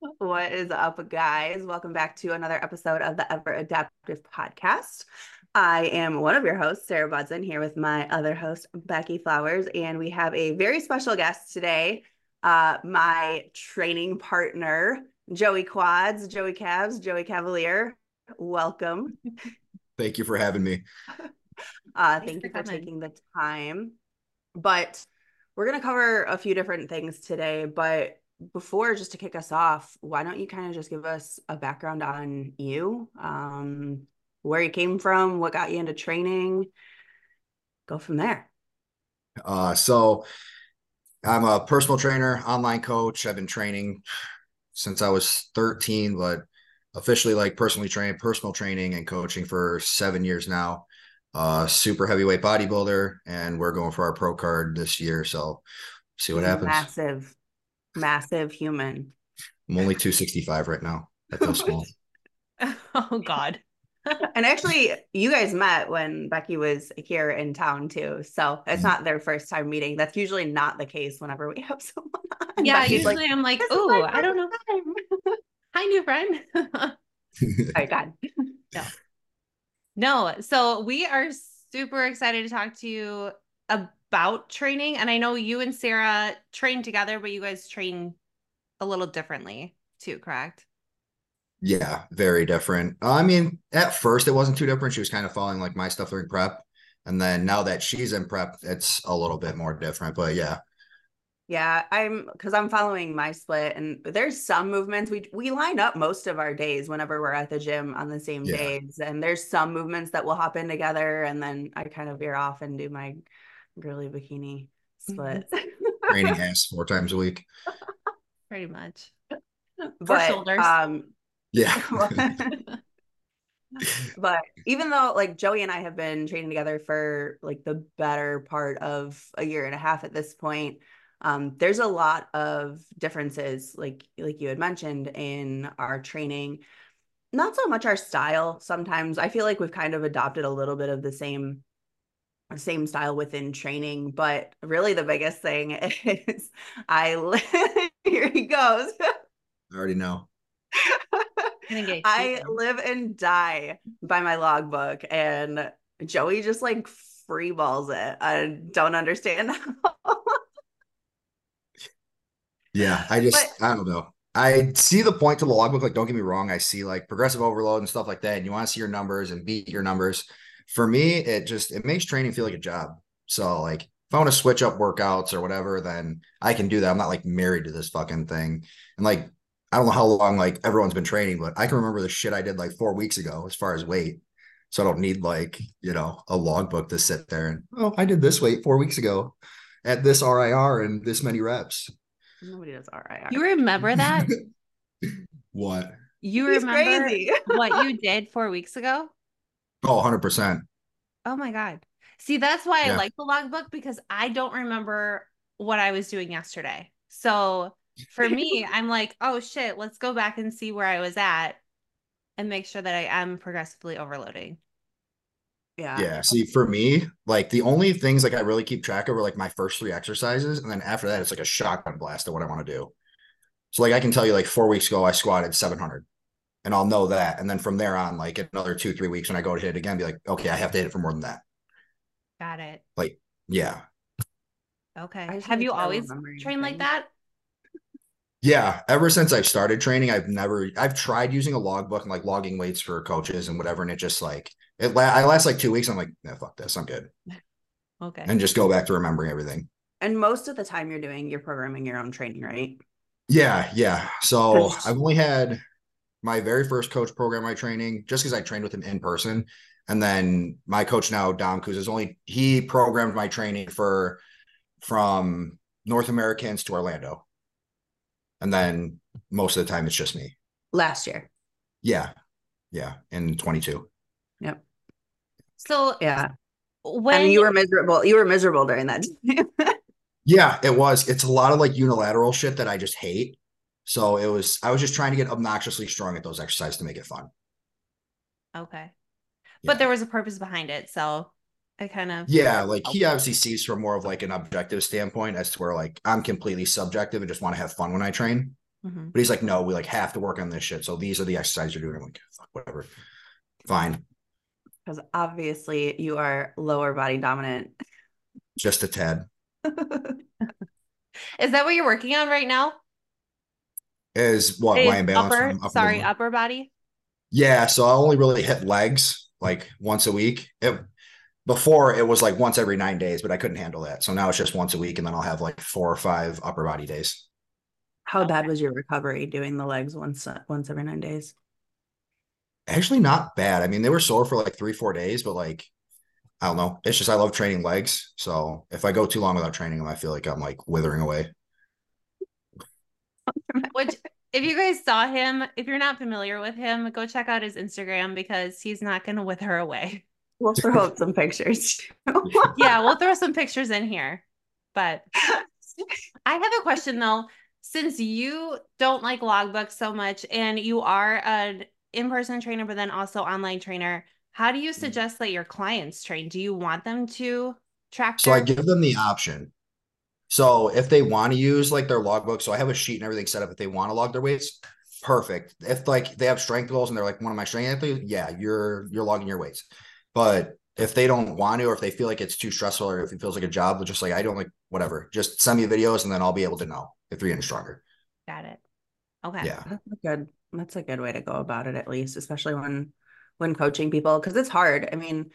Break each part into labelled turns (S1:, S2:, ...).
S1: What is up, guys? Welcome back to another episode of the Ever Adaptive Podcast. I am one of your hosts, Sarah Budson, here with my other host, Beckie Flowers, and we have a very special guest today, uh, my training partner, Joey Quads, Joey Cavs, Joey Cavaliere. Welcome.
S2: Thank you for having me.
S1: Uh, thank you for coming. taking the time. But we're going to cover a few different things today, but before just to kick us off why don't you kind of just give us a background on you? Um, where you came from what got you into training? Go from there.
S2: Uh, so i'm a personal trainer online coach. I've been training since i was 13 but officially like personally trained personal training and coaching for seven years now. Uh super heavyweight bodybuilder and we're going for our pro card this year so see what happens.
S1: Massive massive human.
S2: I'm only 265 right now. I feel small.
S3: oh God.
S1: and actually, you guys met when Beckie was here in town too. So it's mm-hmm. not their first time meeting. That's usually not the case whenever we have someone
S3: on. Yeah, Beckie's usually like, I'm like, oh, I don't know. Hi, new friend. oh
S1: God.
S3: No. No. So we are super excited to talk to you about training. And I know you and Sarah train together, but you guys train a little differently too, correct?
S2: Yeah, very different. I mean, at first it wasn't too different. She was kind of following like my stuff during prep. And then now that she's in prep, it's a little bit more different. But yeah.
S1: Yeah, I'm because I'm following my split and there's some movements we we line up most of our days whenever we're at the gym on the same yeah. days. And there's some movements that will hop in together and then I kind of veer off and do my girly bikini split.
S2: Training ass four times a week.
S3: Pretty much.
S1: But, shoulders. Um,
S2: yeah.
S1: but even though like Joey and I have been training together for like the better part of a year and a half at this point, um, there's a lot of differences, like like you had mentioned in our training. Not so much our style. Sometimes I feel like we've kind of adopted a little bit of the same same style within training but really the biggest thing is i live here he goes
S2: i already know
S1: i live and die by my logbook and joey just like free balls it i don't understand
S2: yeah i just but, i don't know I see the point to the logbook. Like, don't get me wrong. I see like progressive overload and stuff like that. And you want to see your numbers and beat your numbers for me, it just it makes training feel like a job. So like if I want to switch up workouts or whatever, then I can do that. I'm not like married to this fucking thing. And like I don't know how long like everyone's been training, but I can remember the shit I did like four weeks ago as far as weight. So I don't need like, you know, a logbook to sit there and oh, I did this weight four weeks ago at this RIR and this many reps.
S1: Nobody does RIR.
S3: You remember that?
S2: what?
S3: You He's remember crazy. what you did four weeks ago?
S2: Oh, 100%.
S3: Oh my God. See, that's why yeah. I like the logbook because I don't remember what I was doing yesterday. So for me, I'm like, oh shit, let's go back and see where I was at and make sure that I am progressively overloading.
S1: Yeah.
S2: Yeah. See, for me, like the only things like I really keep track of are like my first three exercises. And then after that, it's like a shotgun blast of what I want to do. So like I can tell you like four weeks ago, I squatted 700 and I'll know that. And then from there on, like another two, three weeks when I go to hit it again, be like, okay, I have to hit it for more than that.
S3: Got it.
S2: Like, yeah.
S3: Okay. Have you always trained like that?
S2: Yeah, ever since I've started training, I've never I've tried using a logbook and like logging weights for coaches and whatever, and it just like it. La- I last like two weeks. I'm like, nah, fuck this, I'm good.
S3: Okay,
S2: and just go back to remembering everything.
S1: And most of the time, you're doing you're programming your own training, right?
S2: Yeah, yeah. So I've only had my very first coach program my training just because I trained with him in person. And then my coach now, Dom Kuz, is only he programmed my training for from North Americans to Orlando. And then most of the time it's just me.
S1: Last year.
S2: Yeah. Yeah. In 22.
S1: Yep.
S3: So
S1: yeah. When and you were miserable, you were miserable during that.
S2: yeah, it was. It's a lot of like unilateral shit that I just hate. So it was, I was just trying to get obnoxiously strong at those exercises to make it fun.
S3: Okay. But yeah. there was a purpose behind it. So I kind of.
S2: Yeah. Like he obviously sees from more of like an objective standpoint as to where like I'm completely subjective and just want to have fun when I train. Mm-hmm. But he's like, no, we like have to work on this shit. So these are the exercises you're doing. I'm like, fuck, whatever. Fine.
S1: Because obviously you are lower body dominant.
S2: Just a tad.
S3: Is that what you're working on right now?
S2: Is what my imbalance?
S3: Upper, upper sorry, upper body.
S2: Yeah, so I only really hit legs like once a week. It, before it was like once every nine days, but I couldn't handle that. So now it's just once a week, and then I'll have like four or five upper body days.
S1: How bad was your recovery doing the legs once once every nine days?
S2: Actually, not bad. I mean, they were sore for like three, four days, but like I don't know. It's just I love training legs. So if I go too long without training them, I feel like I'm like withering away.
S3: Which, if you guys saw him, if you're not familiar with him, go check out his Instagram because he's not going to wither away.
S1: We'll throw up some pictures.
S3: yeah, we'll throw some pictures in here. But I have a question though. Since you don't like logbooks so much and you are an in person trainer, but then also online trainer, how do you mm. suggest that your clients train? Do you want them to track?
S2: So I give them the option. So if they want to use like their logbook, so I have a sheet and everything set up. If they want to log their weights, perfect. If like they have strength goals and they're like one of my strength athletes, yeah, you're you're logging your weights. But if they don't want to, or if they feel like it's too stressful, or if it feels like a job, just like, I don't like whatever. Just send me videos and then I'll be able to know if you're getting stronger.
S3: Got it. Okay.
S2: Yeah.
S1: That's a good that's a good way to go about it, at least, especially when when coaching people because it's hard. I mean,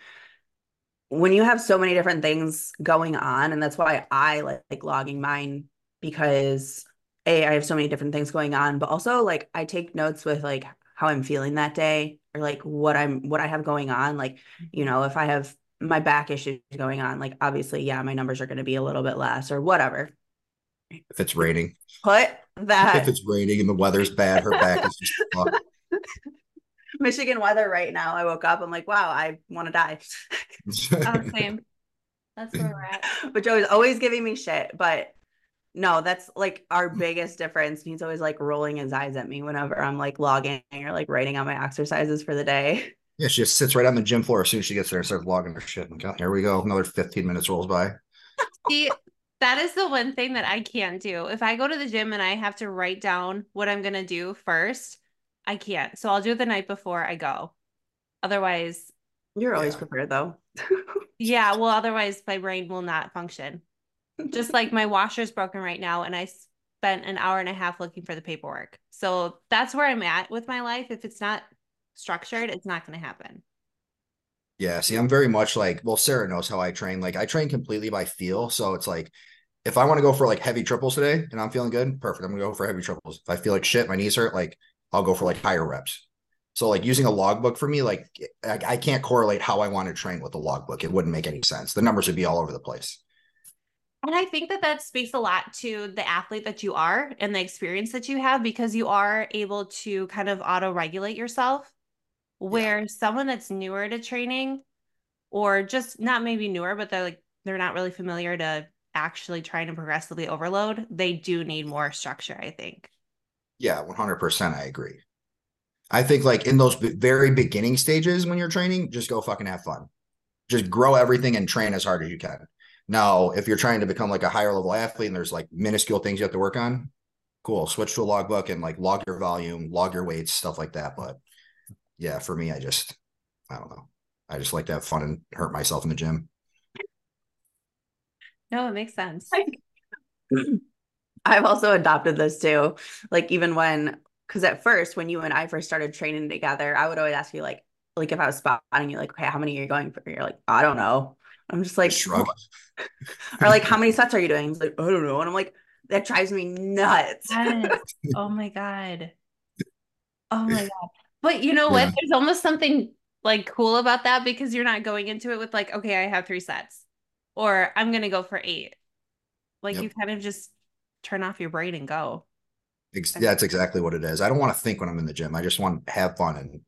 S1: when you have so many different things going on, and that's why I like, like logging mine because a I have so many different things going on, but also like I take notes with like how I'm feeling that day or like what I'm what I have going on. Like, you know, if I have my back issues going on, like obviously, yeah, my numbers are going to be a little bit less or whatever.
S2: If it's raining,
S1: put that.
S2: If it's raining and the weather's bad, her back is just
S1: Michigan weather right now. I woke up. I'm like, wow, I want to die.
S3: oh, same. That's where we're at.
S1: But Joey's always giving me shit. But no, that's like our biggest difference. He's always like rolling his eyes at me whenever I'm like logging or like writing out my exercises for the day.
S2: Yeah, she just sits right on the gym floor as soon as she gets there and starts logging her shit. And here we go. Another 15 minutes rolls by.
S3: See, that is the one thing that I can't do. If I go to the gym and I have to write down what I'm going to do first, I can't. So I'll do it the night before I go. Otherwise,
S1: you're always prepared though.
S3: yeah. Well, otherwise, my brain will not function. Just like my washer's broken right now, and I spent an hour and a half looking for the paperwork. So that's where I'm at with my life. If it's not structured, it's not going to happen.
S2: Yeah. See, I'm very much like, well, Sarah knows how I train. Like, I train completely by feel. So it's like, if I want to go for like heavy triples today and I'm feeling good, perfect. I'm gonna go for heavy triples. If I feel like shit, my knees hurt, like I'll go for like higher reps. So like using a logbook for me, like I, I can't correlate how I want to train with a logbook. It wouldn't make any sense. The numbers would be all over the place.
S3: And I think that that speaks a lot to the athlete that you are and the experience that you have because you are able to kind of auto regulate yourself. Where yeah. someone that's newer to training or just not maybe newer, but they're like, they're not really familiar to actually trying to progressively overload, they do need more structure, I think.
S2: Yeah, 100%. I agree. I think like in those very beginning stages when you're training, just go fucking have fun. Just grow everything and train as hard as you can. Now, if you're trying to become like a higher level athlete and there's like minuscule things you have to work on, cool. Switch to a logbook and like log your volume, log your weights, stuff like that. But yeah, for me, I just, I don't know. I just like to have fun and hurt myself in the gym.
S3: No, it makes sense.
S1: I've also adopted this too. Like even when because at first when you and I first started training together, I would always ask you like like if I was spotting you, like, okay, how many are you going for? You're like, I don't know. I'm just like Shrug. or like how many sets are you doing? He's like, I don't know. And I'm like, that drives me nuts.
S3: Yes. oh my God. Oh my God. But you know what? There's almost something like cool about that because you're not going into it with like, okay, I have three sets or I'm gonna go for eight. Like yep. you kind of just turn off your brain and go.
S2: That's exactly what it is. I don't want to think when I'm in the gym. I just want to have fun and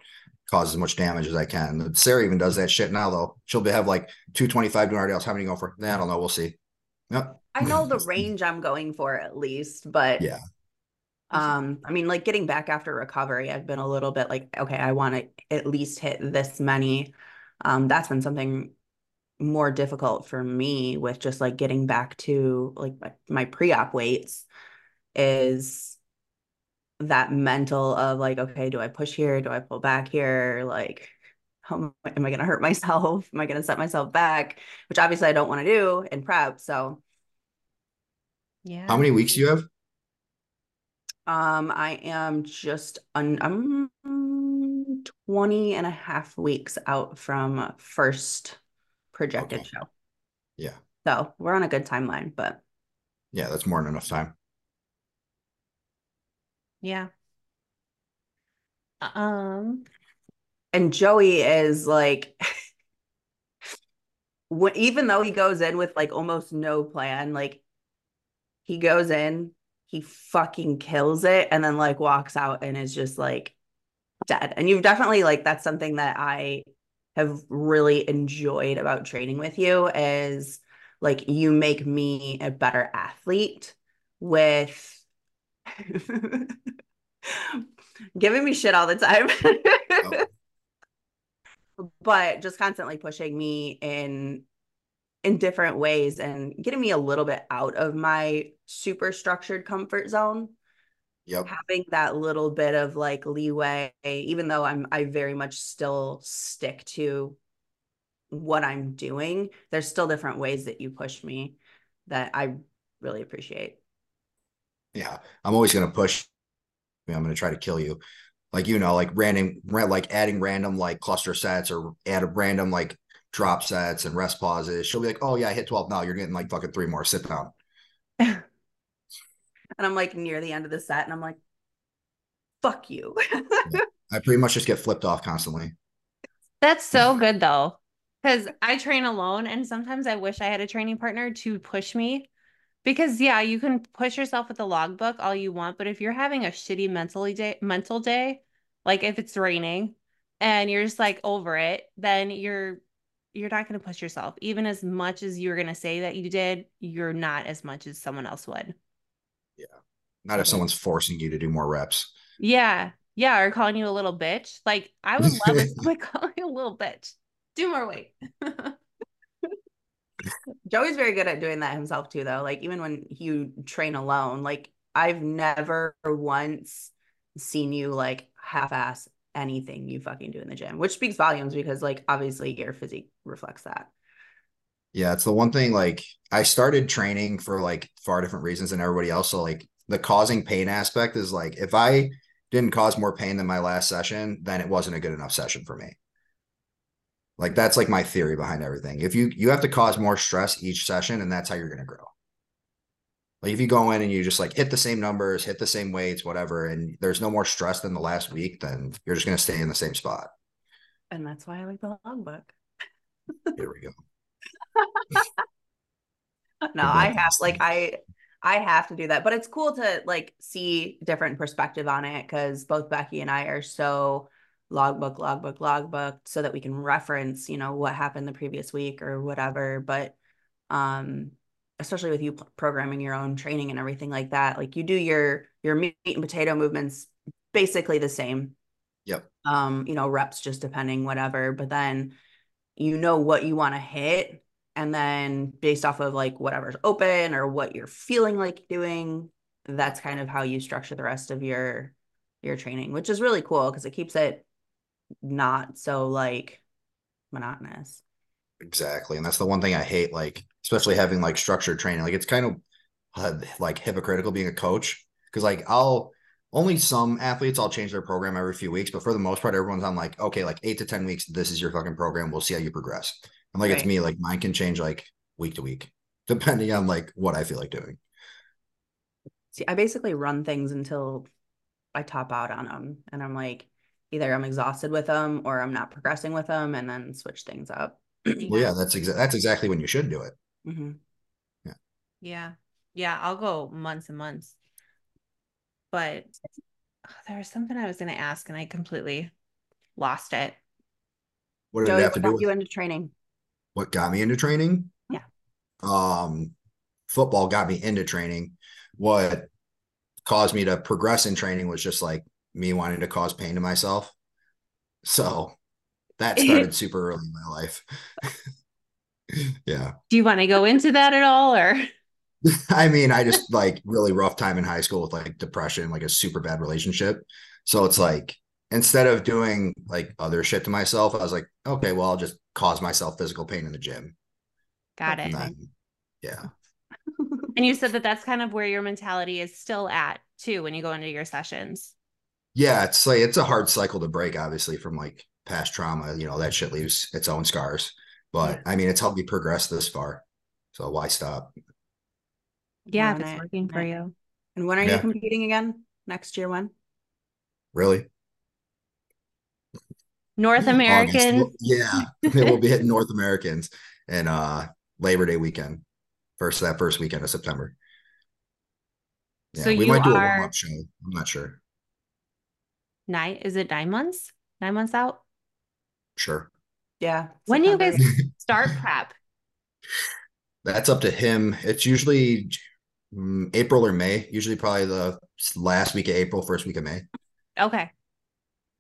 S2: cause as much damage as I can. Sarah even does that shit now, though. She'll be have like 225 doing RDLs. How many go for? Nah, I don't know. We'll see. Yep.
S1: I know the range I'm going for at least, but
S2: yeah.
S1: Um, I mean, like getting back after recovery, I've been a little bit like, okay, I want to at least hit this many. Um, that's been something more difficult for me with just like getting back to like my, my pre-op weights is that mental of like, okay, do I push here? Do I pull back here? Like, how am I going to hurt myself? Am I going to set myself back? Which obviously I don't want to do in prep. So,
S2: yeah. How many weeks do you have?
S1: Um, I am just un- I'm 20 and a half weeks out from first projected okay. show.
S2: Yeah.
S1: So we're on a good timeline, but
S2: yeah, that's more than enough time.
S3: Yeah. Um,
S1: and Joey is like, even though he goes in with like almost no plan, like he goes in, he fucking kills it, and then like walks out and is just like dead. And you've definitely like that's something that I have really enjoyed about training with you is like you make me a better athlete with giving me shit all the time. oh. But just constantly pushing me in in different ways and getting me a little bit out of my super structured comfort zone.
S2: Yep.
S1: Having that little bit of like leeway, even though I'm I very much still stick to what I'm doing, there's still different ways that you push me that I really appreciate.
S2: Yeah. I'm always gonna push me. I'm gonna try to kill you. Like you know, like random like adding random like cluster sets or add a random like drop sets and rest pauses. She'll be like, "Oh yeah, I hit 12 now. You're getting like fucking three more. Sit down."
S1: and I'm like near the end of the set, and I'm like, "Fuck you."
S2: yeah. I pretty much just get flipped off constantly.
S3: That's so good though, because I train alone, and sometimes I wish I had a training partner to push me. Because yeah, you can push yourself with the logbook all you want, but if you're having a shitty mentally day, mental day, like if it's raining and you're just like over it, then you're you're not going to push yourself. Even as much as you're going to say that you did, you're not as much as someone else would.
S2: Yeah. Not if someone's forcing you to do more reps.
S3: Yeah. Yeah. Or calling you a little bitch. Like, I would love it someone calling you a little bitch. Do more weight.
S1: Joey's very good at doing that himself too, though. Like, even when you train alone, like, I've never once seen you like half ass anything you fucking do in the gym, which speaks volumes because like obviously your physique reflects that.
S2: Yeah, it's the one thing like I started training for like far different reasons than everybody else. So like the causing pain aspect is like if I didn't cause more pain than my last session, then it wasn't a good enough session for me. Like that's like my theory behind everything. If you you have to cause more stress each session and that's how you're going to grow. Like if you go in and you just like hit the same numbers, hit the same weights, whatever, and there's no more stress than the last week, then you're just going to stay in the same spot.
S1: And that's why I like the logbook.
S2: Here we go.
S1: no, I have like I I have to do that, but it's cool to like see different perspective on it because both Beckie and I are so logbook, logbook, logbook, so that we can reference, you know, what happened the previous week or whatever. But um especially with you programming your own training and everything like that like you do your your meat and potato movements basically the same
S2: yep
S1: um you know reps just depending whatever but then you know what you want to hit and then based off of like whatever's open or what you're feeling like doing that's kind of how you structure the rest of your your training which is really cool because it keeps it not so like monotonous
S2: exactly and that's the one thing i hate like especially having like structured training. Like it's kind of uh, like hypocritical being a coach because like I'll only some athletes I'll change their program every few weeks, but for the most part, everyone's on like okay, like eight to ten weeks. This is your fucking program. We'll see how you progress. I'm like right. it's me. Like mine can change like week to week depending on like what I feel like doing.
S1: See, I basically run things until I top out on them, and I'm like, either I'm exhausted with them or I'm not progressing with them, and then switch things up.
S2: well, yeah, that's exactly that's exactly when you should do it.
S1: Mm-hmm.
S2: Yeah.
S3: Yeah. Yeah. I'll go months and months. But oh, there was something I was going to ask and I completely lost it.
S1: What did Joey, have to do with you into training?
S2: What got me into training?
S1: Yeah.
S2: Um, football got me into training. What caused me to progress in training was just like me wanting to cause pain to myself. So that started super early in my life. yeah.
S3: Do you want to go into that at all or?
S2: I mean, I just like really rough time in high school with like depression, like a super bad relationship. So it's like instead of doing like other shit to myself, I was like, okay, well, I'll just cause myself physical pain in the gym.
S3: Got it.
S2: Then, yeah.
S3: and you said that that's kind of where your mentality is still at too when you go into your sessions.
S2: Yeah, it's like it's a hard cycle to break, obviously, from like past trauma. You know, that shit leaves its own scars. But I mean, it's helped me progress this far. So why stop?
S3: Yeah, if it's working for you.
S1: And when are yeah. you competing again? Next year when?
S2: Really?
S3: North American.
S2: yeah, we'll be hitting North Americans and uh Labor Day weekend, first that first weekend of September. Yeah, so we might do a warm up show. I'm not sure.
S3: Nine is it nine months? Nine months out?
S2: Sure.
S1: Yeah.
S3: When do you guys start prep?
S2: That's up to him. It's usually April or May. Usually, probably the last week of April, first week of May.
S3: Okay.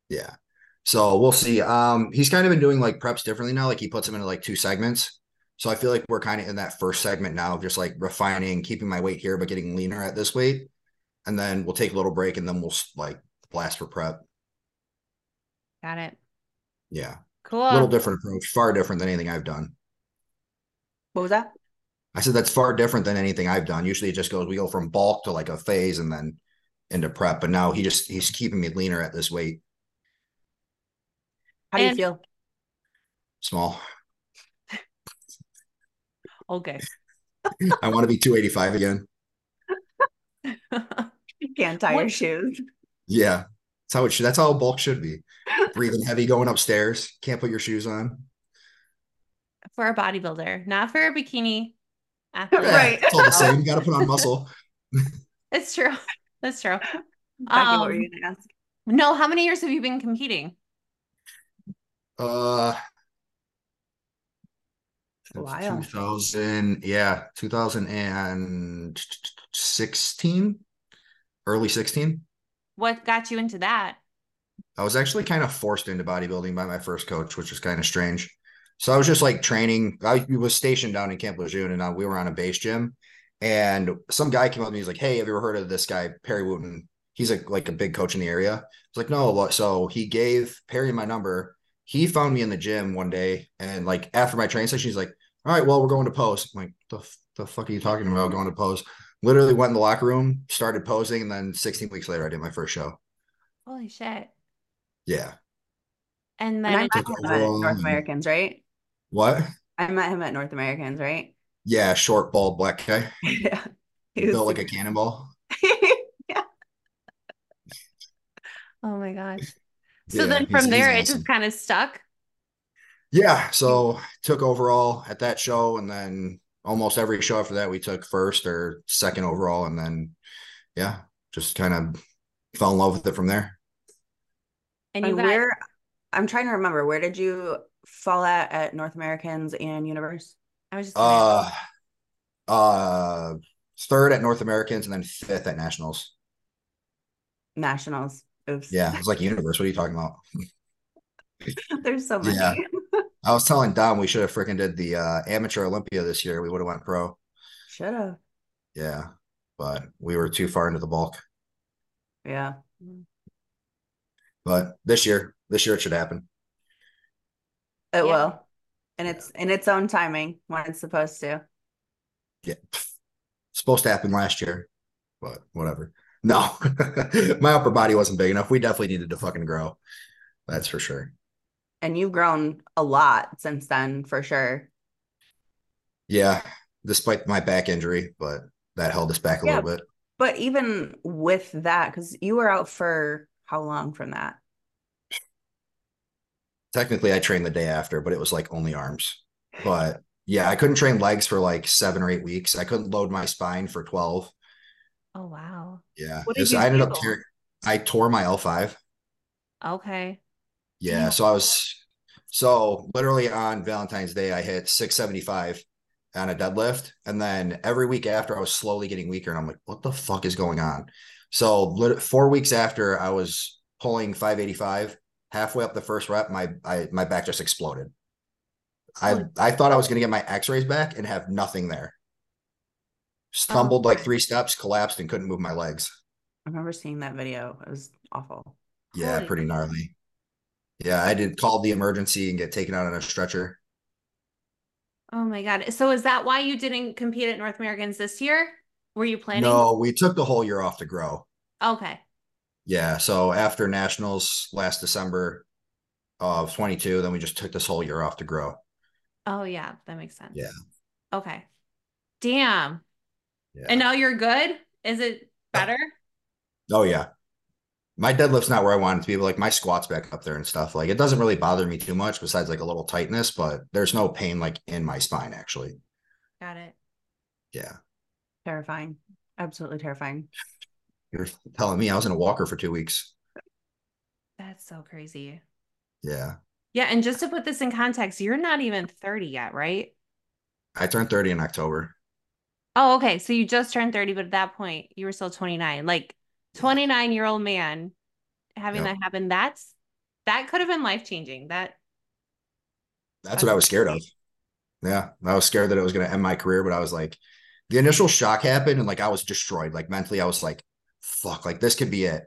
S2: Yeah. So we'll see. Um, he's kind of been doing like preps differently now. Like he puts them into like two segments. So I feel like we're kind of in that first segment now, just like refining, keeping my weight here, but getting leaner at this weight. And then we'll take a little break and then we'll like blast for prep.
S3: Got it.
S2: Yeah.
S3: Cool.
S2: A little different approach, far different than anything I've done.
S1: What was that?
S2: I said that's far different than anything I've done. Usually it just goes, we go from bulk to like a phase and then into prep. But now he just he's keeping me leaner at this weight.
S1: How do and- you feel?
S2: Small.
S3: okay.
S2: I want to be 285 again.
S1: you can't tie what? your shoes.
S2: Yeah. That's how it should that's how bulk should be. Breathing heavy going upstairs. Can't put your shoes on.
S3: For a bodybuilder, not for a bikini.
S2: Yeah, right. It's all the same. You gotta put on muscle.
S3: it's true. That's true.
S1: Um, what were you gonna ask?
S3: No, how many years have you been competing?
S2: Uh, wow. 2000, yeah, 2016, early 16.
S3: What got you into that?
S2: I was actually kind of forced into bodybuilding by my first coach, which was kind of strange. So I was just like training. I was stationed down in Camp Lejeune and uh, we were on a base gym. And some guy came up to me. He's like, Hey, have you ever heard of this guy, Perry Wooten? He's a, like a big coach in the area. I was like, No. So he gave Perry my number he found me in the gym one day and like after my training session, he's like, all right, well, we're going to pose. I'm like, the, the fuck are you talking about going to pose? Literally went in the locker room, started posing, and then 16 weeks later, I did my first show.
S3: Holy shit.
S2: Yeah.
S3: And then and
S1: I met him at North Americans, right?
S2: What?
S1: I met him at North Americans, right?
S2: Yeah, short, bald, black guy.
S1: yeah.
S2: He built like a cannonball.
S3: yeah. Oh my gosh. So yeah, then from there, awesome. it just kind of stuck.
S2: Yeah. So took overall at that show, and then almost every show after that, we took first or second overall, and then yeah, just kind of fell in love with it from there.
S1: And you got- where? I'm trying to remember where did you fall at at North Americans and Universe?
S3: I was just
S2: uh, uh, third at North Americans and then fifth at Nationals.
S1: Nationals.
S2: Oops. Yeah, it's like universe. What are you talking about?
S1: There's so many.
S2: Yeah. I was telling Dom we should have freaking did the uh, amateur Olympia this year. We would have went pro.
S1: Should have.
S2: Yeah, but we were too far into the bulk.
S1: Yeah.
S2: But this year, this year it should happen.
S1: It yeah. will, and it's in its own timing when it's supposed to.
S2: Yeah, supposed to happen last year, but whatever. No, my upper body wasn't big enough. We definitely needed to fucking grow. That's for sure.
S1: And you've grown a lot since then, for sure.
S2: Yeah, despite my back injury, but that held us back a yeah, little bit.
S1: But even with that, because you were out for how long from that?
S2: Technically, I trained the day after, but it was like only arms. But yeah, I couldn't train legs for like seven or eight weeks. I couldn't load my spine for 12.
S3: Oh wow.
S2: Yeah. I ended up tearing I tore my L5.
S3: Okay.
S2: Yeah. So I was so literally on Valentine's Day, I hit 675 on a deadlift. And then every week after I was slowly getting weaker. And I'm like, what the fuck is going on? So four weeks after I was pulling 585, halfway up the first rep, my I, my back just exploded. I I thought I was gonna get my x-rays back and have nothing there. Stumbled oh. like three steps, collapsed, and couldn't move my legs.
S1: I remember seeing that video. It was awful.
S2: Yeah, Holy pretty gnarly. Yeah, I did call the emergency and get taken out on a stretcher.
S3: Oh my god! So is that why you didn't compete at North Americans this year? Were you planning?
S2: No, we took the whole year off to grow.
S3: Okay.
S2: Yeah. So after nationals last December of 22, then we just took this whole year off to grow.
S3: Oh yeah, that makes sense.
S2: Yeah.
S3: Okay. Damn. Yeah. And now you're good? Is it better?
S2: Oh yeah. My deadlift's not where I want it to be, but like my squat's back up there and stuff. Like it doesn't really bother me too much besides like a little tightness, but there's no pain like in my spine actually.
S3: Got it.
S2: Yeah.
S1: Terrifying. Absolutely terrifying.
S2: You're telling me I was in a walker for two weeks.
S3: That's so crazy.
S2: Yeah.
S3: Yeah. And just to put this in context, you're not even 30 yet, right?
S2: I turned 30 in October.
S3: Oh, okay. So you just turned 30, but at that point you were still 29. Like 29 year old man having yep. that happen. That's that could have been life changing. That
S2: that's what I was scared of. Yeah. I was scared that it was going to end my career, but I was like, the initial shock happened and like I was destroyed. Like mentally, I was like, fuck, like this could be it.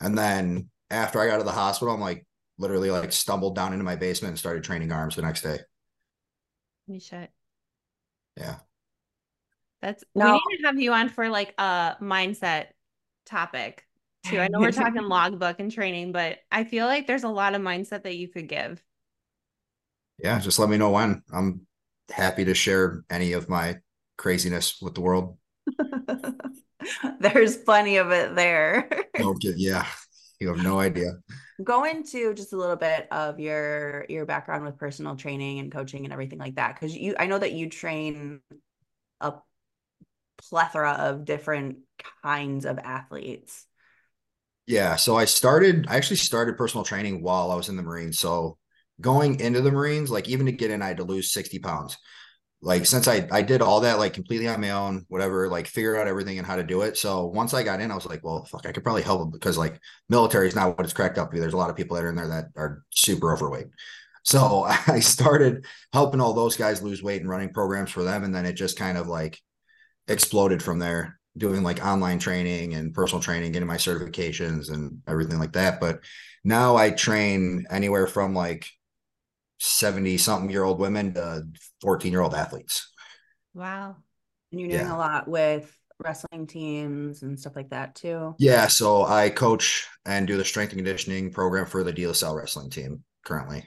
S2: And then after I got to the hospital, I'm like literally like stumbled down into my basement and started training arms the next day.
S3: You shit.
S2: Yeah.
S3: That's now, we need to have you on for like a mindset topic too. I know we're talking logbook and training, but I feel like there's a lot of mindset that you could give.
S2: Yeah, just let me know when. I'm happy to share any of my craziness with the world.
S1: There's plenty of it there.
S2: okay, yeah. You have no idea.
S1: Go into just a little bit of your your background with personal training and coaching and everything like that cuz you I know that you train a plethora of different kinds of athletes.
S2: Yeah, so I started I actually started personal training while I was in the Marines. So going into the Marines, like even to get in, I had to lose 60 pounds like since I I did all that like completely on my own, whatever, like figure out everything and how to do it. So once I got in, I was like, well, fuck, I could probably help them because like military is not what it's cracked up to. There's a lot of people that are in there that are super overweight. So I started helping all those guys lose weight and running programs for them, and then it just kind of like exploded from there. Doing like online training and personal training, getting my certifications and everything like that. But now I train anywhere from like 70 something year old women to 14 year old athletes.
S3: Wow.
S1: And you're doing yeah. a lot with wrestling teams and stuff like that too.
S2: Yeah. So I coach and do the strength and conditioning program for the Salle wrestling team currently.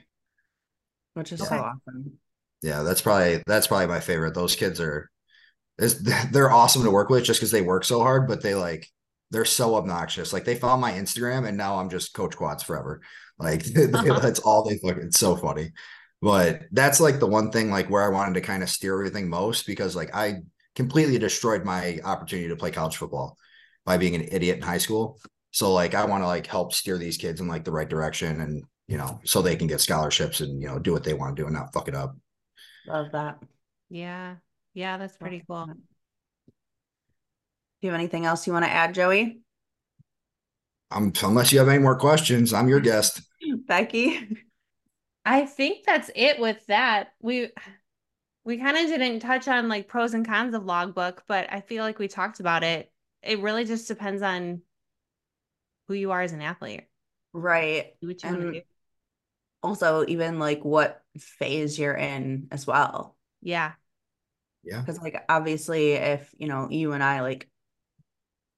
S1: Which is yeah. so awesome.
S2: Yeah, that's probably that's probably my favorite. Those kids are they're awesome to work with just because they work so hard, but they like they're so obnoxious. Like they found my Instagram and now I'm just coach quads forever. Like uh-huh. that's all they fucking. It's so funny, but that's like the one thing like where I wanted to kind of steer everything most because like I completely destroyed my opportunity to play college football by being an idiot in high school. So like I want to like help steer these kids in like the right direction and you know so they can get scholarships and you know do what they want to do and not fuck it up.
S1: Love that.
S3: Yeah. Yeah, that's pretty cool. Do
S1: you have anything else you want to add, Joey?
S2: I'm unless you have any more questions, I'm your guest.
S1: Beckie.
S3: I think that's it with that. We we kind of didn't touch on like pros and cons of logbook, but I feel like we talked about it. It really just depends on who you are as an athlete.
S1: Right. What you want to do. Also, even like what phase you're in as well.
S3: Yeah.
S2: Yeah.
S1: Because like obviously if you know you and I like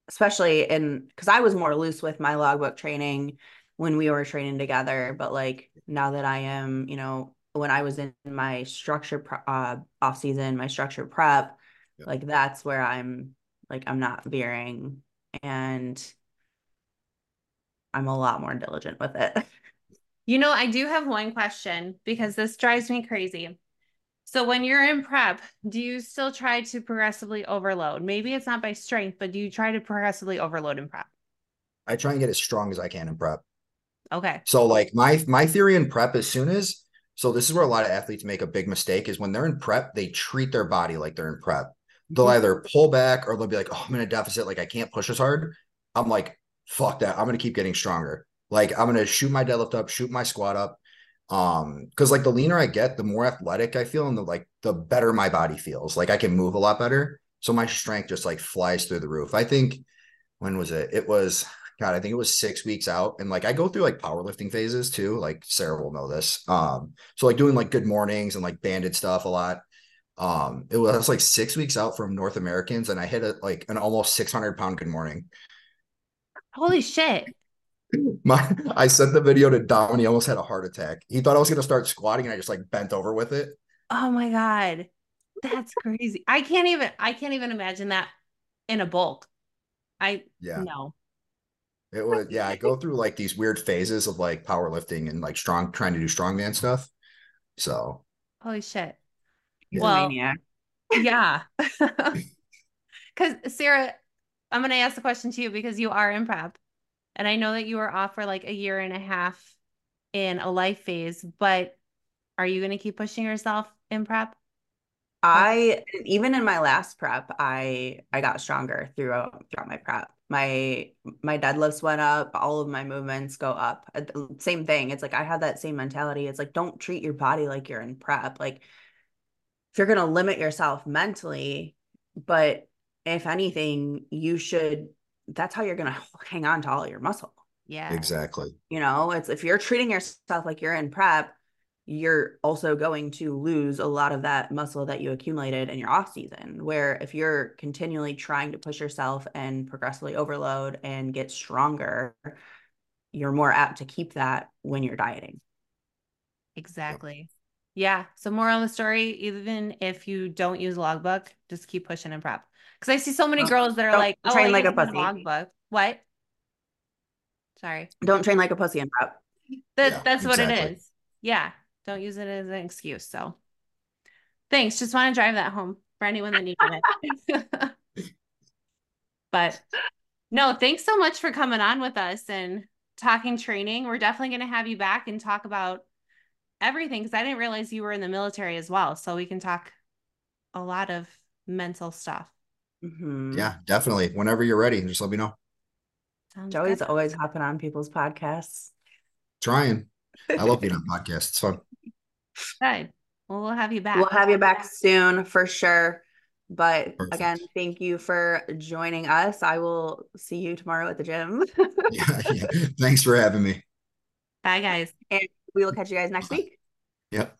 S1: especially in because I was more loose with my logbook training when we were training together. But like now that I am, you know, when I was in my structure uh, off season, my structure prep, yep. like that's where I'm like I'm not veering and I'm a lot more diligent with it.
S3: You know, I do have one question because this drives me crazy. So when you're in prep, do you still try to progressively overload? Maybe it's not by strength, but do you try to progressively overload in prep?
S2: I try and get as strong as I can in prep.
S3: Okay.
S2: So like my my theory in prep as soon as so this is where a lot of athletes make a big mistake is when they're in prep, they treat their body like they're in prep. They'll mm-hmm. either pull back or they'll be like, "Oh, I'm in a deficit, like I can't push as hard." I'm like, "Fuck that. I'm going to keep getting stronger." Like I'm going to shoot my deadlift up, shoot my squat up um because like the leaner i get the more athletic i feel and the like the better my body feels like i can move a lot better So my strength just like flies through the roof. I think when was it? It was God, I think it was six weeks out. And like I go through like powerlifting phases too. Like Sarah will know this. Um, so like doing like good mornings and like banded stuff a lot. Um, it was like six weeks out from North Americans, and I hit a like an almost 600 pound good morning.
S3: Holy shit.
S2: My I sent the video to Dom and he almost had a heart attack. He thought I was gonna start squatting and I just like bent over with it.
S3: Oh my god. That's crazy. I can't even I can't even imagine that in a bulk. I yeah no.
S2: It was yeah, I go through like these weird phases of like powerlifting and like strong trying to do strongman stuff. So
S3: holy shit. well, yeah. Cause Sarah, I'm gonna ask the question to you because you are in prep. And I know that you were off for like a year and a half in a life phase, but are you gonna keep pushing yourself in prep?
S1: I even in my last prep, I I got stronger throughout throughout my prep. My my deadlifts went up, all of my movements go up. Uh, same thing. It's like I had that same mentality. It's like don't treat your body like you're in prep. Like if you're gonna limit yourself mentally, but if anything, you should that's how you're gonna hang on to all your muscle.
S3: Yeah.
S2: Exactly.
S1: You know, it's if you're treating yourself like you're in prep, you're also going to lose a lot of that muscle that you accumulated in your off season where if you're continually trying to push yourself and progressively overload and get stronger you're more apt to keep that when you're dieting
S3: exactly yeah so more on the story even if you don't use logbook just keep pushing and prep because i see so many oh, girls that are don't like oh, train like a pussy logbook what sorry
S1: don't train like a pussy in prep
S3: that, yeah, that's exactly. what it is yeah don't use it as an excuse. So thanks. Just want to drive that home for anyone that needed it. but no, thanks so much for coming on with us and talking training. We're definitely going to have you back and talk about everything because I didn't realize you were in the military as well. So we can talk a lot of mental stuff.
S2: Mm-hmm. Yeah, definitely. Whenever you're ready, just let me know.
S1: Sounds Joey's good. always hopping on people's podcasts.
S2: Trying. I love being on podcasts. It's fun.
S3: Good. Well, we'll have you back.
S1: We'll have you back soon for sure. But Perfect. again, thank you for joining us. I will see you tomorrow at the gym.
S2: yeah, yeah. Thanks for having me.
S3: Bye, guys.
S1: And we will catch you guys next week.
S2: Yep.